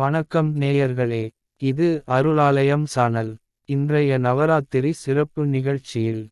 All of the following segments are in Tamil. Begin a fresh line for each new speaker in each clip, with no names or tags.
வணக்கம் நேயர்களே இது அருளாலயம் சானல். இன்றைய நவராத்திரி சிறப்பு நிகழ்ச்சியில்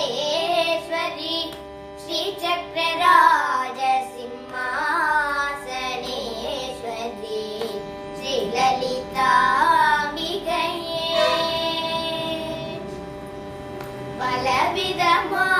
राजराजेश्वरी श्रीचक्रराजसिंहासनेश्वरी सिंहासनेश्वरी बलविदमा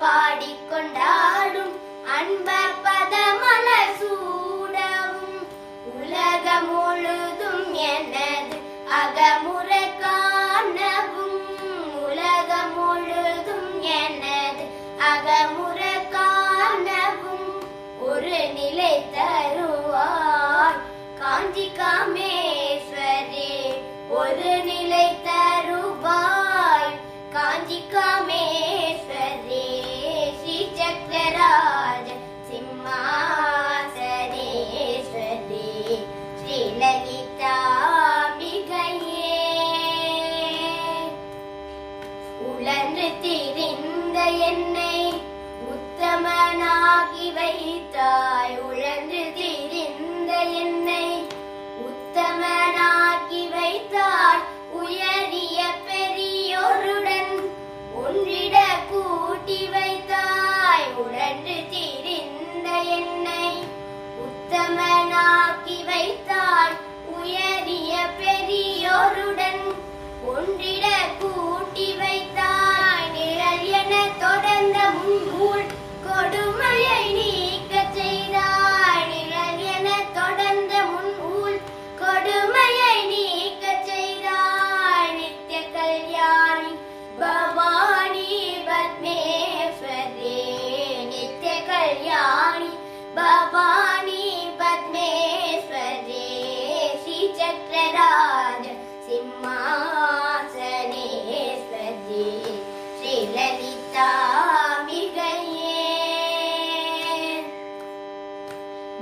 பாடிக்கொண்டாடும் அன்பர் பதமலர் சூடவும் உலகம் முழுதும் என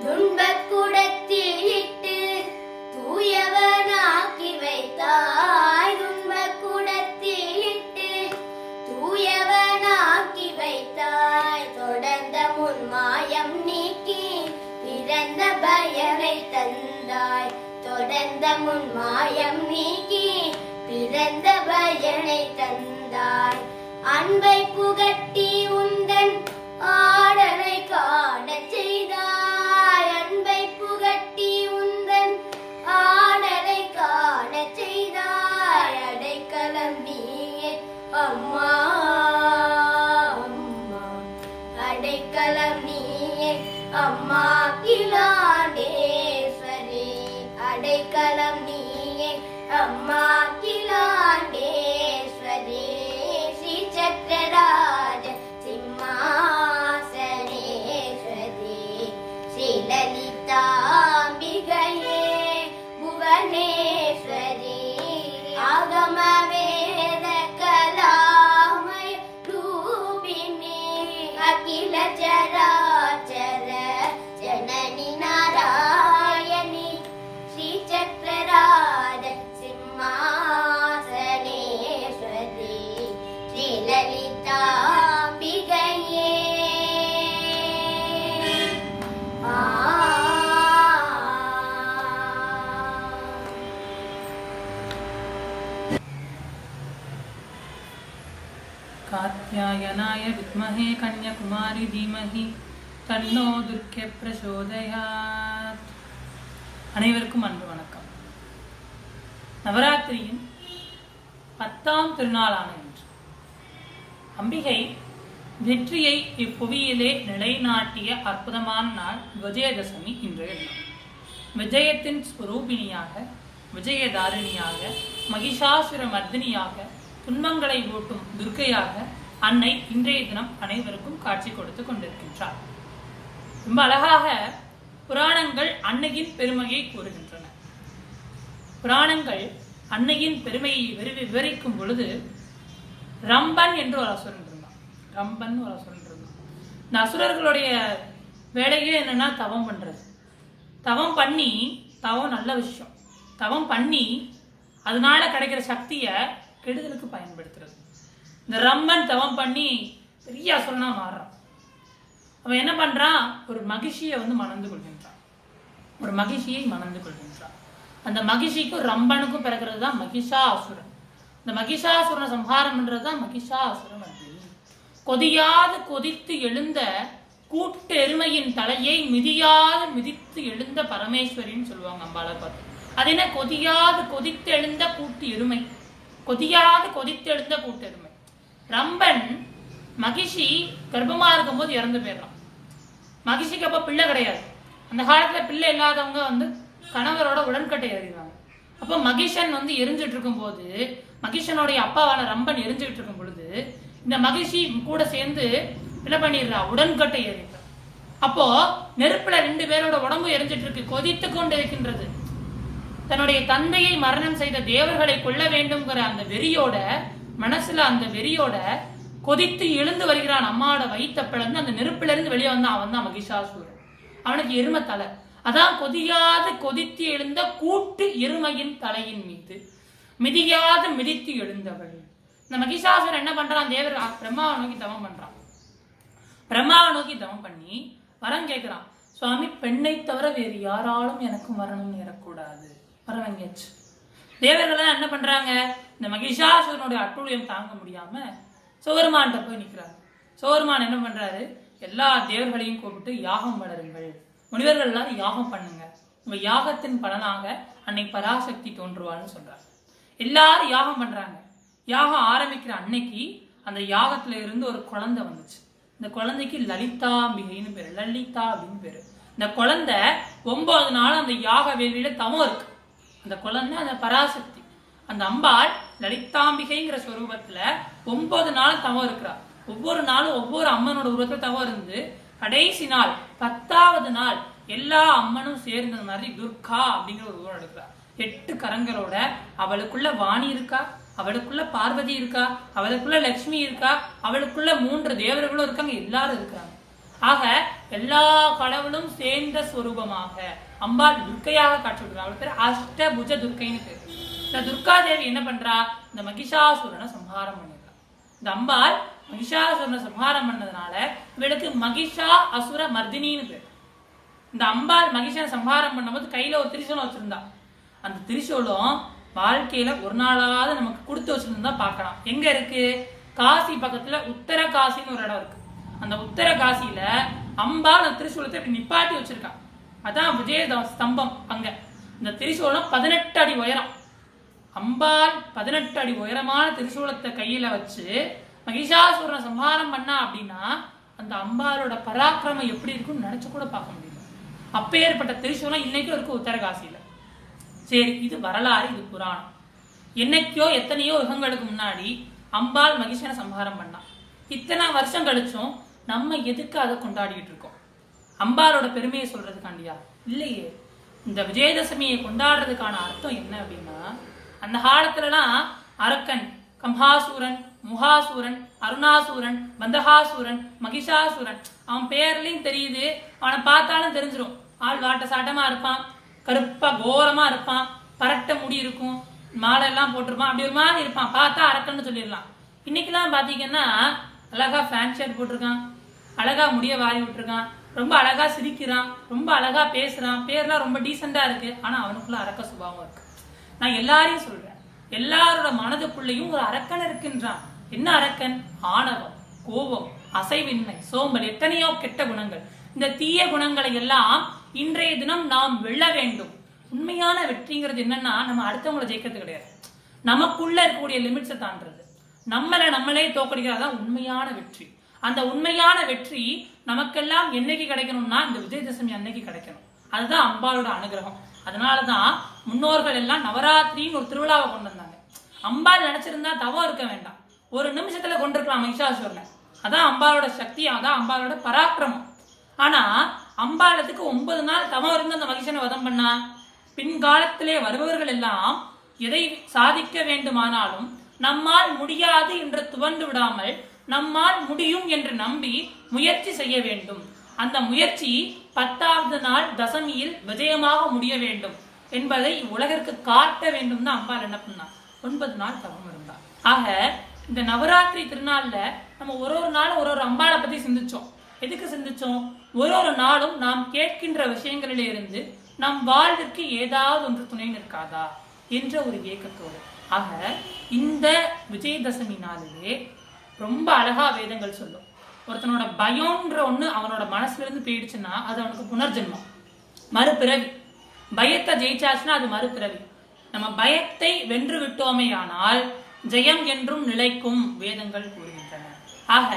துன்பக்குடத்தில் இட்டு தூயவனாக்கி வைத்தாய். துன்பக்குடத்தில் இட்டு தூயவனாக்கி வைத்தாய். தொடர்ந்த முன் மாயம் நீக்கி பிறந்த பயனை தந்தாய். தொடர்ந்த முன் மாயம் நீக்கி அன்பை புகட்டி உந்தன் ஆடலை காணச் செய்தாய். அன்பை புகட்டி உந்தன் ஆடலை காணச் செய்தாய். அடைக்கலம் நீயே அம்மா அம்மா. அடைக்கலம் நீயே அம்மா கிலாண்டேஸ்வரி அடைக்கலம் நீயே அம்மா
कात्यायनाय विद्महे कन्याकुमारी धीमहि தன்னோ துர்க்கே பிரசோதயாத் அனைவருக்கும் அன்பு வணக்கம் நவராத்திரியின் பத்தாம் திருநாளான இன்று அம்பிகை வெற்றியை இப்புவியிலே நிலைநாட்டிய அற்புதமான நாள் விஜயதசமி இன்றைய நாள் விஜயத்தின் ஸ்வரூபிணியாக விஜயதாரிணியாக மகிஷாசுர மர்தினியாக துன்பங்களை ஓட்டும் துர்க்கையாக அன்னை இன்றைய தினம் அனைவருக்கும் காட்சி கொடுத்து கொண்டிருக்கின்றார். ரொம்ப அழகாக புராணங்கள் அன்னையின் பெருமையை கூறுகின்றன. புராணங்கள் அன்னையின் பெருமையை விவரி- விவரிக்கும் பொழுது ரம்பன் என்று ஒரு அசுரன் இருந்தான். ரம்பன் ஒரு அசுரன் இருந்தான். இந்த அசுரர்களுடைய வேலையே என்னன்னா தவம் பண்றது. தவம் பண்ணி தவம் நல்ல விஷயம். தவம் பண்ணி அதனால கிடைக்கிற சக்தியை கெடுதலுக்கு பயன்படுத்துறது. இந்த ரம்மன் தவம் பண்ணி பெரிய அசுரனா மாறுறான். அவன் என்ன பண்றான்? ஒரு மகிழ்ச்சியை வந்து மணந்து கொள்கின்றான். ஒரு மகிழ்ச்சியை மணந்து கொள்கின்றான். அந்த மகிழ்ச்சிக்கும் ரம்பனுக்கும் பிறக்கிறது தான் மகிஷா அசுரன். இந்த மகிஷாசுரனை சம்ஹாரம் பண்றது தான் மகிஷாசுரன் கொதியாது கொதித்து எழுந்த கூட்டு எருமையின் தலையை மிதியாது மிதித்து எழுந்த பரமேஸ்வரின்னு சொல்லுவாங்க அம்பாளை பார்த்து. அது என்ன? கொதியாது கொதித்து எழுந்த கூட்டு எருமை. கொதியாது கொதித்து எழுந்த ரம்பன் மகிஷி கர்ப்பமா இருக்கும்போது இறந்து போயிடுறான். மகிழ்ச்சிக்கு அப்ப பிள்ளை கிடையாது. அந்த காலத்துல பிள்ளை இல்லாதவங்க வந்து கணவரோட உடன்கட்டை ஏறிடுவாங்க. அப்போ மகிஷன் வந்து எரிஞ்சிட்டு இருக்கும்போது மகிஷனுடைய அப்பாவான ரம்பன் எரிஞ்சுக்கிட்டு இருக்கும் பொழுது இந்த மகிஷி கூட சேர்ந்து என்ன பண்ணிடுறா? உடன்கட்டை ஏறிடுறா. அப்போ நெருப்புல ரெண்டு பேரோட உடம்பு எரிஞ்சிட்டு இருக்கு. கொதித்து கொண்டு இருக்கின்றது. தன்னுடைய தந்தையை மரணம் செய்த தேவர்களை கொல்ல வேண்டும்ங்கிற அந்த வெறியோட மனசுல அந்த வெறியோட கொதித்து எழுந்து வருகிறான் அம்மாவோட வயித்த பிளந்து அந்த நெருப்புல இருந்து வெளியே வந்தான். அவன் தான் மகிஷாசூரன். அவனுக்கு எருமை தலை. அதான் கொதியாது கொதித்து எழுந்த கூட்டு எருமையின் தலையின் மீது. மிதியாது மிதித்து எழுந்தவள். இந்த மகிஷாசுரன் என்ன பண்றான்? தேவர் பிரம்மாவை நோக்கி தவம் பண்றான். பிரம்மாவை நோக்கி தவம் பண்ணி வரம் கேட்கிறான் சுவாமி பெண்ணை தவிர வேறு யாராலும் எனக்கு மரணம் நேரக்கூடாது. வரம் வாங்கியாச்சு தேவர்கள் என்ன பண்றாங்க? இந்த மகிஷாசுரனுடைய அட்டுழியம் தாங்க முடியாம சோருமான்கிட்ட போய் நிக்கிறாங்க சோருமான் என்ன பண்றாரு? எல்லா தேவர்களையும் கூப்பிட்டு யாகம் வளருங்கள். முனிவர்கள் எல்லாரும் யாகம் பண்ணுங்க. உங்க யாகத்தின் பலனாக அன்னை பராசக்தி தோன்றுவாள்னு சொல்றாரு. எல்லாரும் யாகம் பண்றாங்க. யாகம் ஆரம்பிக்கிற அன்னைக்கு அந்த யாகத்துல இருந்து ஒரு குழந்தை வந்துச்சு. இந்த குழந்தைக்கு லலிதாம்பிகைன்னு பேரு. லலிதா அப்படின்னு பேரு. இந்த குழந்தை ஒன்பது நாள் அந்த யாக வேலியில தவம் இருக்கு. அந்த குழந்தை அந்த பராசக்தி. அந்த அம்பாள் லலிதாம்பிகைங்கிற ஸ்வரூபத்துல ஒன்பது நாள் தவம் இருக்கிறா. ஒவ்வொரு நாளும் ஒவ்வொரு அம்மனோட உருவத்துல தவம் இருந்து கடைசி நாள் பத்தாவது நாள் எல்லா அம்மனும் சேர்ந்த மாதிரி துர்கா அப்படிங்கிற ஒரு உருவம் எடுக்கிறா. எட்டு கரங்களோட அவளுக்குள்ள வாணி இருக்கா? அவளுக்குள்ள பார்வதி இருக்கா? அவளுக்குள்ள லட்சுமி இருக்கா? அவளுக்குள்ள மூன்று தேவர்களும் இருக்காங்க. எல்லாரும் இருக்காங்க ஆக எல்லா கடவுளும் சேர்ந்த ஸ்வரூபமாக அம்பாள் துர்க்கையாக காட்சி கொடுக்குறா அவளுக்கு பேர் அஷ்டபுஜ துர்க்கைன்னு பேர். இந்த துர்கா தேவி என்ன பண்றா? இந்த மகிஷாசுரனை சம்ஹாரம் பண்ணிடுறா. இந்த அம்பாள் மகிஷாசுரனை சம்ஹாரம் பண்ணதுனால இவளுக்கு மகிஷா அசுர மர்தினின்னு பேர். இந்த அம்பாள் மகிஷனை சம்ஹாரம் பண்ணும்போது கையில ஒரு திரிசூலம் வச்சிருந்தா. அந்த திரிசூலம் வாழ்க்கையில ஒரு நாளாவது நமக்கு கொடுத்து வச்சிருந்தா பார்க்கலாம். எங்க இருக்கு? காசி பக்கத்துல உத்தர காசின்னு ஒரு இடம் இருக்கு. அந்த உத்தர காசியில அம்பாள் அந்த திரிசூலத்தை இப்படி நிப்பாட்டி வச்சிருக்கா. அதான் விஜய ஸ்தம்பம் அங்க. இந்த திரிசூலம் பதினெட்டு அடி உயரம். அம்பாள் பதினெட்டு அடி உயரமான திரிசூலத்தை கையில வச்சு மகிஷாசுரனை சம்ஹாரம் பண்ணா அப்படின்னா அந்த அம்பாளோட பராக்கிரமம் எப்படி இருக்கும்னு நினைச்சு கூட பார்க்க முடியல. அப்பேற்பட்ட திரிசூலம் இன்னைக்கும் இருக்கு உத்தரகாசியில. சரி இது வரலாறு இது புராணம். என்னைக்கோ எத்தனையோ யுகங்களுக்கு முன்னாடி அம்பாள் மகிஷனை சம்ஹாரம் பண்ணா. இத்தனை வருஷம் கழிச்சும் நம்ம எதுக்கு அதை கொண்டாடிட்டு இருக்கோம்? அம்பாளோட பெருமையை சொல்றதுக்காண்டியா? இல்லையே. இந்த விஜயதசமியை கொண்டாடுறதுக்கான அர்த்தம் என்ன அப்படின்னா அந்த காலத்துலலாம் அரக்கன் கம்ஹாசூரன் முகாசூரன் அருணாசூரன் பந்தகாசூரன் மகிஷாசூரன் அவன் பேர்லையும் தெரியுது அவனை பார்த்தாலும் தெரிஞ்சிரும். ஆள் வாட்ட சாட்டமா இருப்பான் கருப்பா கோரமா இருப்பான் பரட்ட முடி இருக்கும் மாலை எல்லாம் போட்டிருப்பான் அப்படி ஒரு மாதிரி இருப்பான். பார்த்தா அரக்கன்னு சொல்லிடலாம். இன்னைக்கெல்லாம் பாத்தீங்கன்னா அழகா ஃபேன் ஷர்ட் போட்டிருக்கான். அழகா முடிய வாரி விட்டுருக்கான். ரொம்ப அழகா சிரிக்கிறான். ரொம்ப அழகா பேசுறான். பேர்லாம் ரொம்ப டீசெண்டா இருக்கு. ஆனா அவனுக்குள்ள அரக்க சுபாவம் இருக்கு. நான் எல்லாரையும் சொல்றேன். எல்லாரோட மனதுக்குள்ளேயும் ஒரு அரக்கன் இருக்கின்றான். என்ன அரக்கன்? ஆணவம் கோபம் அசைவின்மை சோம்பல் எத்தனையோ கெட்ட குணங்கள். இந்த தீய குணங்களை எல்லாம் இன்றைய தினம் நாம் வெல்ல வேண்டும். உண்மையான வெற்றிங்கிறது என்னன்னா நம்ம அடுத்தவங்களை ஜெயிக்கிறது கிடையாது. நமக்குள்ள இருக்கக்கூடிய லிமிட்ஸை தாண்டுறது. நம்மளை நம்மளே தோக்கடிக்கிறதா உண்மையான வெற்றி. அந்த உண்மையான வெற்றி நமக்கெல்லாம் என்னைக்கு கிடைக்கணும்னா இந்த விஜயதசமி அன்னைக்கு கிடைக்கணும். அதுதான் அம்பாளோட அனுகிரகம். அதனாலதான் முன்னோர்கள் எல்லாம் நவராத்திரின்னு ஒரு திருவிழாவை கொண்டு வந்தாங்க. அம்பாள் நினைச்சிருந்தா தவம் இருக்க வேண்டாம். ஒரு நிமிஷத்துல கொண்டிருக்கலாம் மகிஷாசுரனை அதான் அம்பாளோட சக்தி அதான் அம்பாளோட பராக்கிரமம். ஆனா அம்பாளத்துக்கு ஒன்பது நாள் தவம் இருந்து அந்த மகிஷனை வதம் பண்ணா? பின்காலத்திலே வருபவர்கள் எல்லாம் எதை சாதிக்க வேண்டுமானாலும் நம்மால் முடியாது என்று துவண்டு விடாமல் நம்மால் முடியும் என்று நம்பி முயற்சி செய்ய வேண்டும். அந்த முயற்சி பத்தாவது நாள் தசமியில் விஜயமாக முடிய வேண்டும் என்பதை உலகிற்கு காட்ட வேண்டும் தான் அம்பாள் என்ன பண்ணா? ஒன்பது நாள் தவம் இருந்தார் ஆக இந்த நவராத்திரி திருநாள்ல நம்ம ஒரு ஒரு நாளும் ஒரு ஒரு அம்பாளை பத்தி சிந்திச்சோம். எதுக்கு சிந்திச்சோம்? ஒரு ஒரு நாளும் நாம் கேட்கின்ற விஷயங்களிலே இருந்து நம் வாழ்விற்கு ஏதாவது ஒன்று துணை நிற்காதா? என்ற ஒரு ஏக்கத்தோடு. ஆக இந்த விஜயதசமி நாளிலே ரொம்ப அழகா வேதங்கள் சொல்லும். ஒருத்தனோட பயம்ன்ற ஒண்ணு அவனோட மனசுல இருந்து போயிடுச்சுன்னா அது அவனுக்கு புனர்ஜென்மம். மறுபிறவி. பயத்தை ஜெயிச்சாச்சுன்னா அது மறுபிறவி. நம்ம பயத்தை வென்று விட்டோமேயானால் ஜெயம் என்றும் நிலைக்கும் வேதங்கள் கூறுகின்றன. ஆக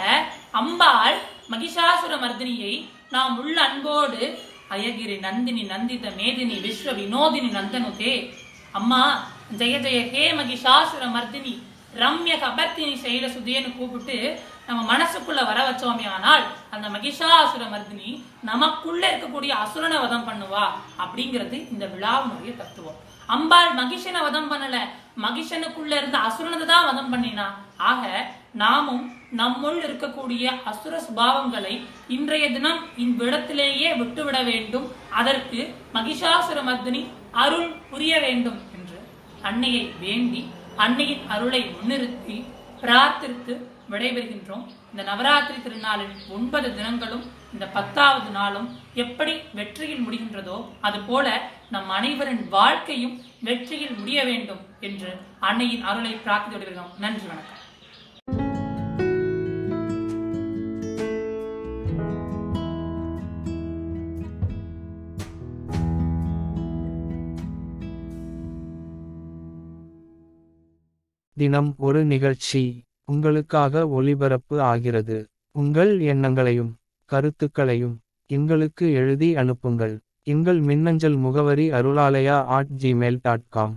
அம்பாள் மகிஷாசுர மர்தினியை நாம் உள்ள அன்போடு அயகிரி நந்தினி நந்தித மேதினி விஸ்வ வினோதினி நந்தனுதே. அம்மா ஜெய ஜெய ஹே மகிஷாசுர மர்தினி. ரம்ய கபர்த்தினி செயல சுதியன்னு கூப்பிட்டு நம்ம மனசுக்குள்ள வர வச்சோமே ஆனால் அந்த மகிஷாசுர மர்தினி நமக்குள்ள இருக்கக்கூடிய அசுரனை வதம் பண்ணுவா அப்படிங்கிறது இந்த விழாவினுடைய தத்துவம். அம்பாள் மகிஷனை வதம் பண்ணல. மகிஷனுக்குள்ள இருந்த அசுரனை தான் வதம் பண்ணினா. ஆக நாமும் நம்முள் இருக்கக்கூடிய அசுர சுபாவங்களை இன்றைய தினம் இவ்விடத்திலேயே விட்டுவிட வேண்டும். அதற்கு மகிஷாசுர மர்தினி அருள் புரிய வேண்டும் என்று அன்னையை வேண்டி அன்னையின் அருளை முன்னிறுத்தி பிரார்த்தித்து விடைபெறுகின்றோம். இந்த நவராத்திரி திருநாளின் ஒன்பது தினங்களும் இந்த பத்தாவது நாளும் எப்படி வெற்றியில் முடிகின்றதோ அதுபோல நம் அனைவரின் வாழ்க்கையும் வெற்றியில் முடிய வேண்டும் என்று அன்னையின் அருளை பிரார்த்தித்து விடுகிறோம் நன்றி வணக்கம்.
தினம் ஒரு நிகழ்ச்சி உங்களுக்காக ஒளிபரப்பு ஆகிறது. உங்கள் எண்ணங்களையும் கருத்துக்களையும் எங்களுக்கு எழுதி அனுப்புங்கள். எங்கள் மின்னஞ்சல் முகவரி Arulalaya at Gmail dot com